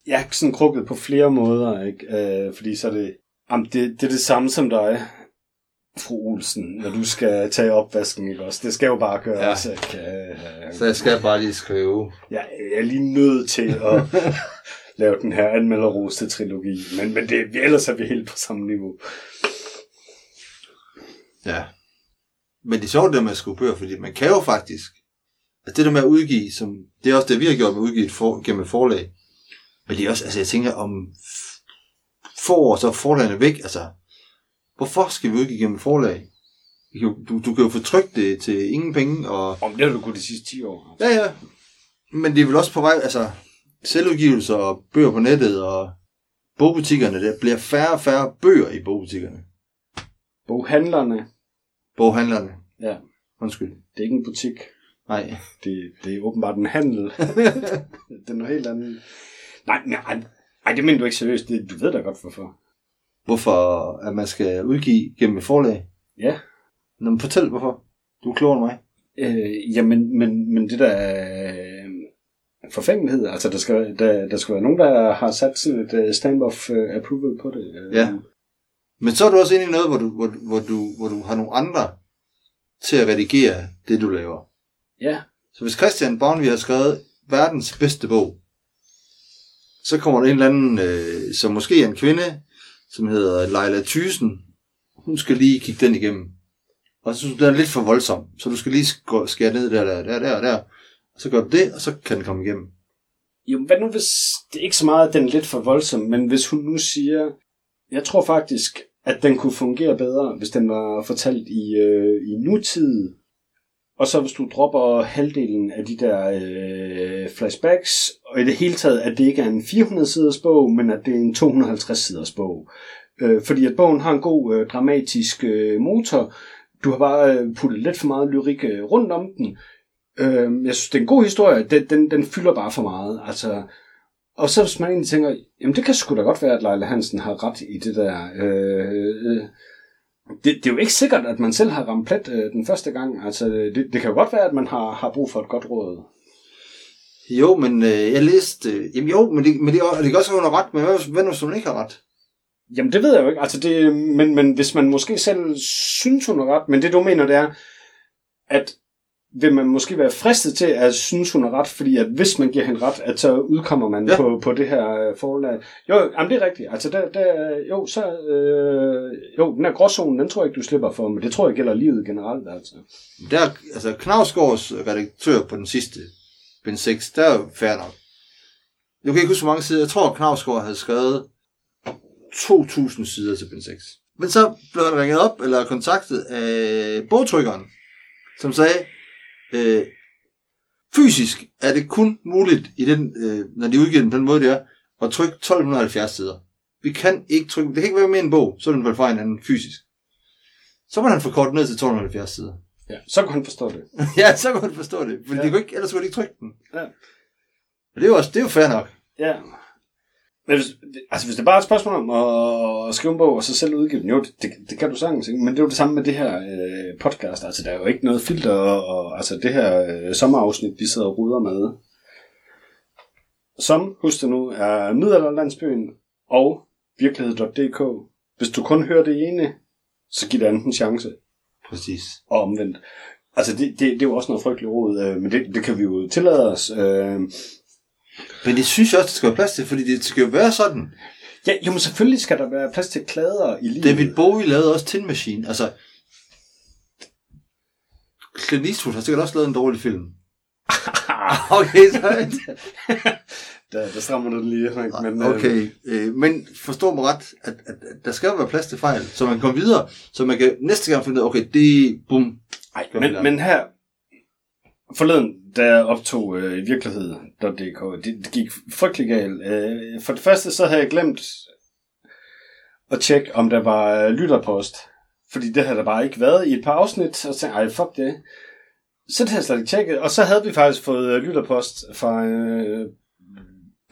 Er sådan krukket på flere måder, ikke? Øh, fordi så er det, jamen, det, det er det samme som dig, fru Olsen, når du skal tage opvasken, ikke også? Det skal jo bare gøres, ja. ikke? Øh, Så jeg skal bare lige skrive. Jeg er lige nødt til at lave den her anmelderroste trilogi, men, men det, ellers er vi helt på samme niveau. Ja. Men det er sjovt, det med at skrive bøger, fordi man kan jo faktisk, at det der med at udgive, som, det er også det, vi har gjort med at udgive et for, gennem et forlag. Men det er også, altså jeg tænker, om få år, så er forlagene væk, altså, hvorfor skal vi udgive gennem forlag? Du, du kan jo få trykt det til ingen penge, og Om det har du kunnet de sidste 10 år. Ja, ja. Men det er vel også på vej, altså selvudgivelser og bøger på nettet og bogbutikkerne, der bliver færre og færre bøger i bogbutikkerne. Boghandlerne, Boghandlerne. ja, Undskyld. det er ikke en butik. Nej. Det, det er åbenbart en handel. det er noget helt andet. Nej, nej, nej, det mener du ikke seriøst. Det, du ved da godt, hvorfor. Hvorfor at man skal udgive gennem et forlag? Ja. Nå, men fortæl hvorfor. Du er klogere end mig. Øh, jamen, men, men det der forfængelighed, altså der skal, der, der skal være nogen, der har sat sådan et stamp of uh, approval på det. Øh, Ja. Men så er du også inde i noget, hvor du, hvor, hvor, du, hvor du har nogle andre til at redigere det, du laver. Ja, Så hvis Christian Bornvi har skrevet verdens bedste bog, så kommer der en eller anden, øh, som måske er en kvinde, som hedder Leila Thysen. Hun skal lige kigge den igennem. Og så synes du, den er lidt for voldsom, så du skal lige sk- skære ned der, der, der, der, der. Så gør du det, og så kan den komme igennem. Jo, hvad nu hvis, det er ikke så meget, at den er lidt for voldsom, men hvis hun nu siger, jeg tror faktisk, at den kunne fungere bedre, hvis den var fortalt i, øh, i nutid, og så hvis du dropper halvdelen af de der øh, flashbacks, og i det hele taget, at det ikke er en 400-siders bog, men at det er en 250-siders bog. Øh, fordi at bogen har en god øh, dramatisk øh, motor. Du har bare øh, puttet lidt for meget lyrik øh, rundt om den. Øh, jeg synes, det er en god historie. Den, den, den fylder bare for meget. Altså, og så hvis man egentlig tænker, jamen det kan sgu da godt være, at Leila Hansen har ret i det der. Øh, øh, det, det er jo ikke sikkert, at man selv har ramt plet øh, den første gang. Altså, det, det kan jo godt være, at man har, har brug for et godt råd. Jo, men øh, jeg læste... Øh, jamen jo, men det, men det, det kan også være, hun har ret, men hvad, hvad nu, hvis hun ikke har ret? Jamen, det ved jeg jo ikke. Altså, det, men, men hvis man måske selv synes, hun har ret, men det du mener, det er, at vil man måske være fristet til at synes, hun har ret, fordi at hvis man giver hende ret, at så udkommer man Ja. på, på det her øh, forlag. Jo, jamen, det er rigtigt. Altså, der, der, jo, så, øh, jo, den her gråzone, den tror jeg ikke, du slipper for, men det tror jeg gælder livet generelt, altså. Der, altså Knavsgaards redaktør på den sidste, Ben 6, der er fair nok. Jeg kan ikke huske, hvor mange sider. Jeg tror, Knavsgaard havde skrevet 2.000 sider til Ben 6. Men så blev han ringet op, eller kontaktet af bogtrykkeren, som sagde, øh, fysisk er det kun muligt, i den, øh, når de udgiver den på den måde, det er, at trykke 1270 sider. Vi kan ikke trykke, det kan ikke være mere en bog, så er den vel fra hinanden fysisk. Så må han forkorte ned til 1270 sider. Ja, så kan han forstå det. Ja, så kan du forstå det. For. Ja. de kunne ikke, ellers kunne de ikke trykke den. Ja. Og det er jo også, det er jo fair nok. Ja. Men hvis, altså hvis det bare er et spørgsmål om at skrive en bog og så selv udgive den, jo, det, det, det kan du sagtens, ikke? men det er jo det samme med det her øh, podcast, altså der er jo ikke noget filter, og, og altså det her øh, sommerafsnit, vi sidder og ruder med, som, husk det nu, er Middelalderlandsbyen og virkelighed.dk. Hvis du kun hører det ene, så giv det andet en chance, Præcis. og omvendt. Altså det, det, det er jo også noget frygteligt råd, øh, men det, det kan vi jo tillade os. Øh, Men det synes jeg også, det skal være plads til, fordi det skal jo være sådan. Ja, jo, men selvfølgelig skal der være plads til klader i livet. David Bowie lavede også Tin Machine. Altså, Clint Eastwood har sikkert også lavet en dårlig film. okay, så... der, der strammer du den lige, Henrik. Men, øh, Okay, øh, men forstå mig ret, at, at, at der skal være plads til fejl, så man kan komme videre, så man kan næste gang finde ud af, okay, det bum. Ej, men, men her forleden, da jeg optog øh, virkelighed.dk, det, det gik frygtelig galt. Øh, for det første, så havde jeg glemt at tjekke, om der var øh, lytterpost. Fordi det havde der bare ikke været i et par afsnit, og så tænkte jeg, ej, fuck det. Så det havde jeg slet ikke tjekket. Og så havde vi faktisk fået øh, lytterpost fra øh,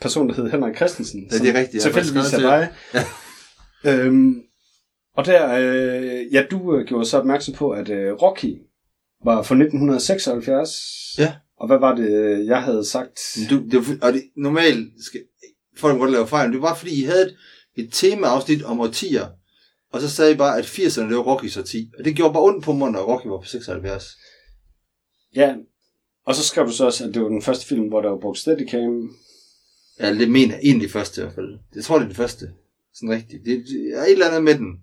person, der hed Henrik Christensen. Ja, det er rigtigt. Er skrevet dig. Øhm, og der, øh, ja, du øh, gjorde så opmærksom på, at øh, Rocky var fra 1976. Ja. Og hvad var det, jeg havde sagt? Du, det, var og det, normalt skal folk godt lave fejl, det var fordi, I havde et, et temaafsnit om årtier, og så sagde I bare, at 80'erne det var Rockys årti. Og det gjorde bare ondt på mig, når Rocky var på 76. Ja. Og så skrev du så også, at det var den første film, hvor der var brugt Steadicam. Ja, det mener jeg egentlig første i hvert fald. Jeg tror, det er det første. Sådan rigtigt. Det, det er et eller andet med den.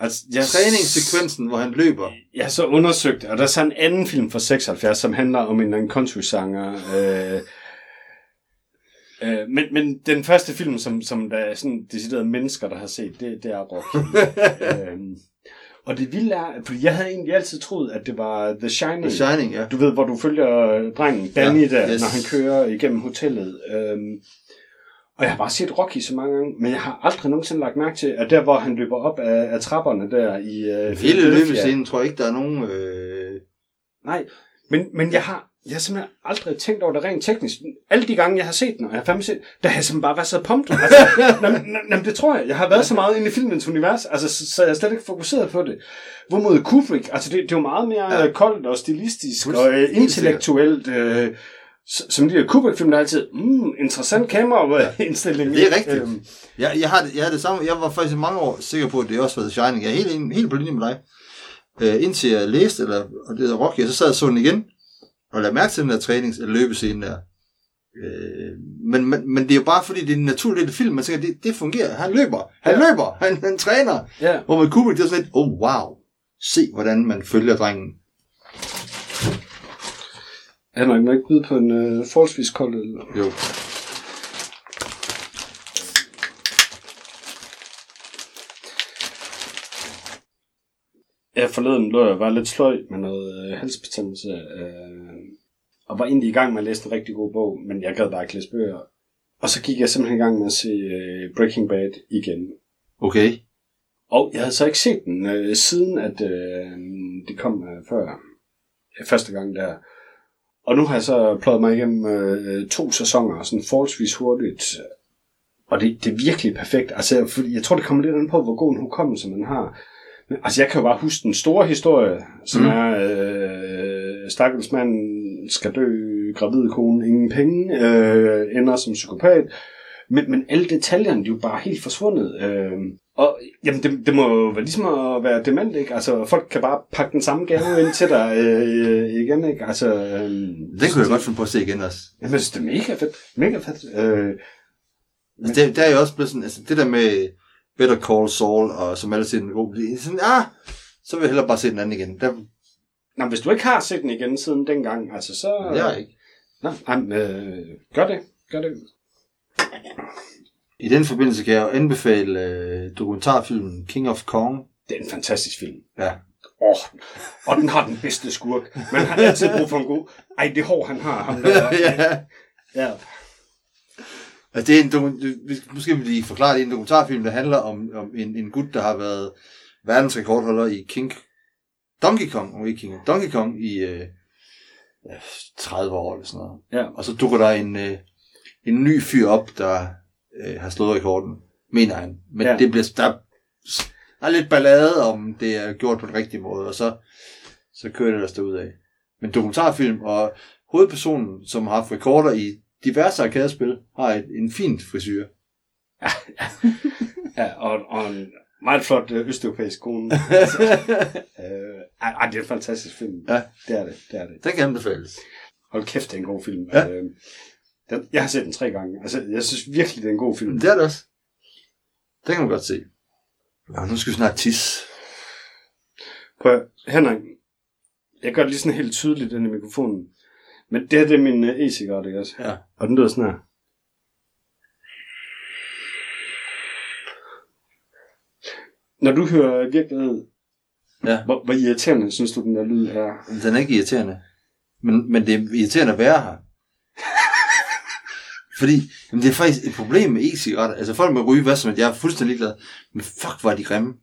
Altså, jeg, Træningssekvensen, hvor han løber. Jeg har så undersøgt, og der er så en anden film fra 76, som handler om en anden country-sanger. Øh, øh, men, men den første film, som, som der er sådan deciderede mennesker, der har set, det, det er Rocky. øh, og det vilde er, fordi jeg havde egentlig altid troet, at det var The Shining. The Shining, ja. Du ved, hvor du følger drengen Danny Ja, der, yes. når han kører igennem hotellet. Øhm, og jeg har bare set Rocky så mange gange, men jeg har aldrig nogensinde lagt mærke til, at der, hvor han løber op af, af trapperne der i øh, Hele løbescenen tror jeg ikke, der er nogen... Øh... Nej, men, men jeg har jeg har simpelthen aldrig tænkt over det rent teknisk. Alle de gange, jeg har set den, og jeg har fandme set, der har jeg simpelthen bare været så pumped. Altså, jamen, jamen, det tror jeg. Jeg har været så meget inde i filmens univers, altså, så, så jeg er slet ikke fokuseret på det. Hvorimod Kubrick, altså det, det jo meget mere Ja. koldt og stilistisk Fuldst- og øh, intellektuelt. Øh, som de der Kubrick-film, der er altid, mm, interessant kameraindstilling. Det er rigtigt. Øhm, Jeg, jeg, har det, jeg har det samme. Jeg var faktisk i mange år sikker på, at det også var The Shining. Jeg er helt, helt på linje med dig. Øh, indtil jeg læste, eller, og det der Rocky, og så sad jeg så den igen, og lagde mærke til den der trænings- eller løbescene der. Øh, men, men, men det er jo bare fordi, det er en naturlig del af film. Man tænker, det, det fungerer. Han løber. Han Ja. løber. Han, han træner. ja. Hvor med Kubrick, det er sådan lidt, oh wow. Se, hvordan man følger drengen. Han har ikke byde på en øh, forholdsvis kold øl. Jo. Ja, forleden lå jeg var lidt sløj med noget øh, halsbetændelse, øh, og var egentlig i gang med at læse en rigtig god bog, men jeg gad bare ikke læse bøger. Og så gik jeg simpelthen i gang med at se øh, Breaking Bad igen. Okay. Og jeg havde så ikke set den, øh, siden at øh, det kom øh, før øh, første gang der. Og nu har jeg så pløjet mig igennem øh, to sæsoner, sådan forholdsvis hurtigt. Og det, det er virkelig perfekt. Altså, fordi jeg tror, det kommer lidt an på, hvor god en hukommelse man har. Men, altså, jeg kan jo bare huske den store historie, som Mm. er, øh, stakkels mand skal dø, gravid kone, ingen penge, øh, ender som psykopat. Men, men alle detaljerne, de er jo bare helt forsvundet. Øh, og jamen, det, det må jo være ligesom at være dement, ikke? Altså, folk kan bare pakke den samme gave ind til dig øh, igen, ikke? Altså, øh, Den kunne jeg godt finde på at se igen også. Jamen, jeg synes, det er mega fedt. Mega fedt. Øh, Altså, det, der er jo også blevet sådan, altså det der med Better Call Saul, og som alle siger den det er sådan, ah, så vil jeg hellere bare se den anden igen. Der, Nå, hvis du ikke har set den igen siden dengang, altså så... det har jeg ikke. Nå, jamen, øh, gør det. Gør det. I den forbindelse kan jeg jo anbefale øh, dokumentarfilmen King of Kong. Det er en fantastisk film. Ja. Oh, og den har den bedste skurk. Man har altid brug for en god... Ej, det hår, han har. Ham der. ja. ja. Altså, det er en måske vil lige forklare, det er en dokumentarfilm, der handler om, om en, en gut, der har været verdensrekordholder i King Donkey Kong, og ikke King Donkey Kong i øh, ja, 30 år eller sådan noget. Ja. Og så dukker der en, øh, en ny fyr op, der øh, har slået rekorden, mener han. Men ja. Ja. det bliver, der, der er lidt ballade om, det er gjort på den rigtige måde, og så, så kører det der ud af. Men dokumentarfilm, og hovedpersonen, som har haft rekorder i diverse arkadespil, har et, en fin frisyr. ja og, og en meget flot øh, østeuropæisk kone. altså, øh, ej, det er en fantastisk film. Ja. Det er det. Det er det. Den kan anbefales. Hold kæft, det er en god film. Ja. Øh, den, jeg har set den tre gange. Altså, jeg synes virkelig, det er en god film. Det er det også. Det kan man godt se. Ja, nu skal vi snart tisse. Prøv Henrik, jeg gør det lige sådan helt tydeligt den i mikrofonen. Men det her, det er min uh, e-cigaret, ikke også? Ja. Og den lyder sådan her. Når du hører virkelighed, Ja. hvor, hvor irriterende synes du, den der lyd er? Den er ikke irriterende. Men, men det er irriterende at være her. Fordi jamen det er faktisk et problem med e-cigaretter. Altså folk må ryge hvad som helst. Jeg er fuldstændig ligeglad. Men fuck, var de grimme.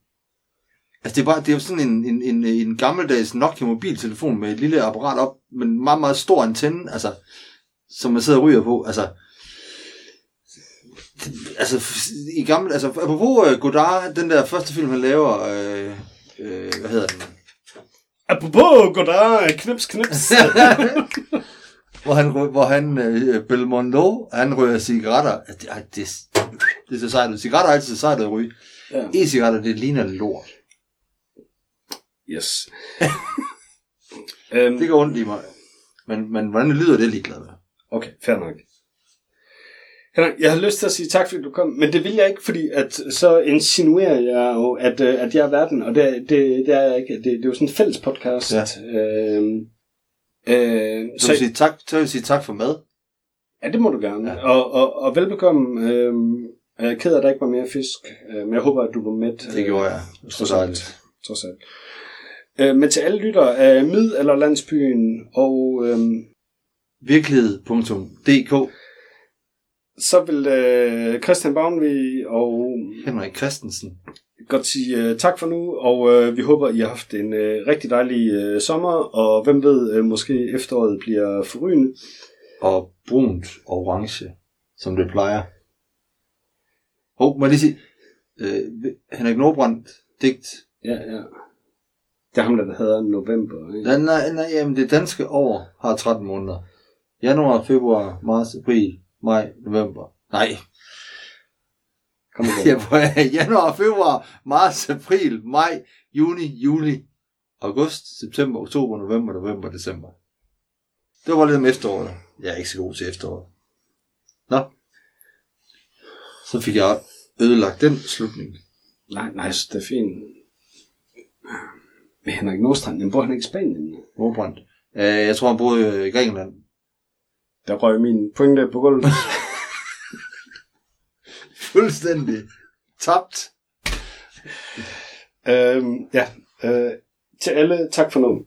Altså det er, bare, det er jo sådan en, en, en, en gammeldags Nokia mobiltelefon med et lille apparat op, med en meget, meget stor antenne, altså, som man sidder og ryger på. Altså, altså i gamle, altså apropos uh, Godard, den der første film, han laver, øh, øh, hvad hedder den? Apropos, goddag, knips, knips. hvor han, hvor han øh, Belmondo, han rører cigaretter. Det, ej, det, det er så sejt. Cigaretter er altid sejt at ryge. ja. E-cigaretter, det ligner lort. Yes. øhm, Det går ondt i mig. Men, men hvordan det lyder, det ligeglad med. Okay, fair nok. Henrik, jeg har lyst til at sige tak, fordi du kom, men det vil jeg ikke, fordi at så insinuerer jeg jo, at, øh, at jeg er verden, og det, det, det er jeg ikke. Det, det er jo sådan en fælles podcast. Ja. Øhm, øh, Så, vil jeg sige tak, så vil jeg sige tak for mad. Ja, det må du gerne. Ja. Og, og, og velbekomme. Øhm, jeg er ked af, at der ikke var mere fisk, øh, men jeg håber, at du var med. Det gjorde jeg. Trods så alt. Trods alt. Øh, men til alle lyttere af Mid- eller Landsbyen, og øhm, Virkelighed.dk så vil øh, Christian Bavnvig og Henrik Christensen. Godt sige øh, tak for nu, og øh, vi håber, I har haft en øh, rigtig dejlig øh, sommer, og hvem ved, øh, måske efteråret bliver forrygende. Og brunt og orange, som det plejer. Hov, må jeg lige sige. Øh, Henrik Nordbrandt digt. Ja, ja. Det er ham, der hedder November. Ikke? Nej, nej, nej, jamen det danske år har 13 måneder. Januar, februar, marts, april, maj, november. Nej, Kom igen. jeg prøver. Januar, februar, marts, april, maj, juni, juli, august, september, oktober, november, november, december. Det var lidt om efteråret. Jeg er ikke så god til efteråret. Nå. Så fik jeg ødelagt den slutning. Nej, nej, det er fint. Men Henrik Nordstrand, den bor han ikke i Spanien. Nordbrandt. Øh, jeg tror, han boede i Grækenland. Der røg min pointe på gulvet. Fuldstændig tabt. øhm, ja, øh, til alle, tak for noget.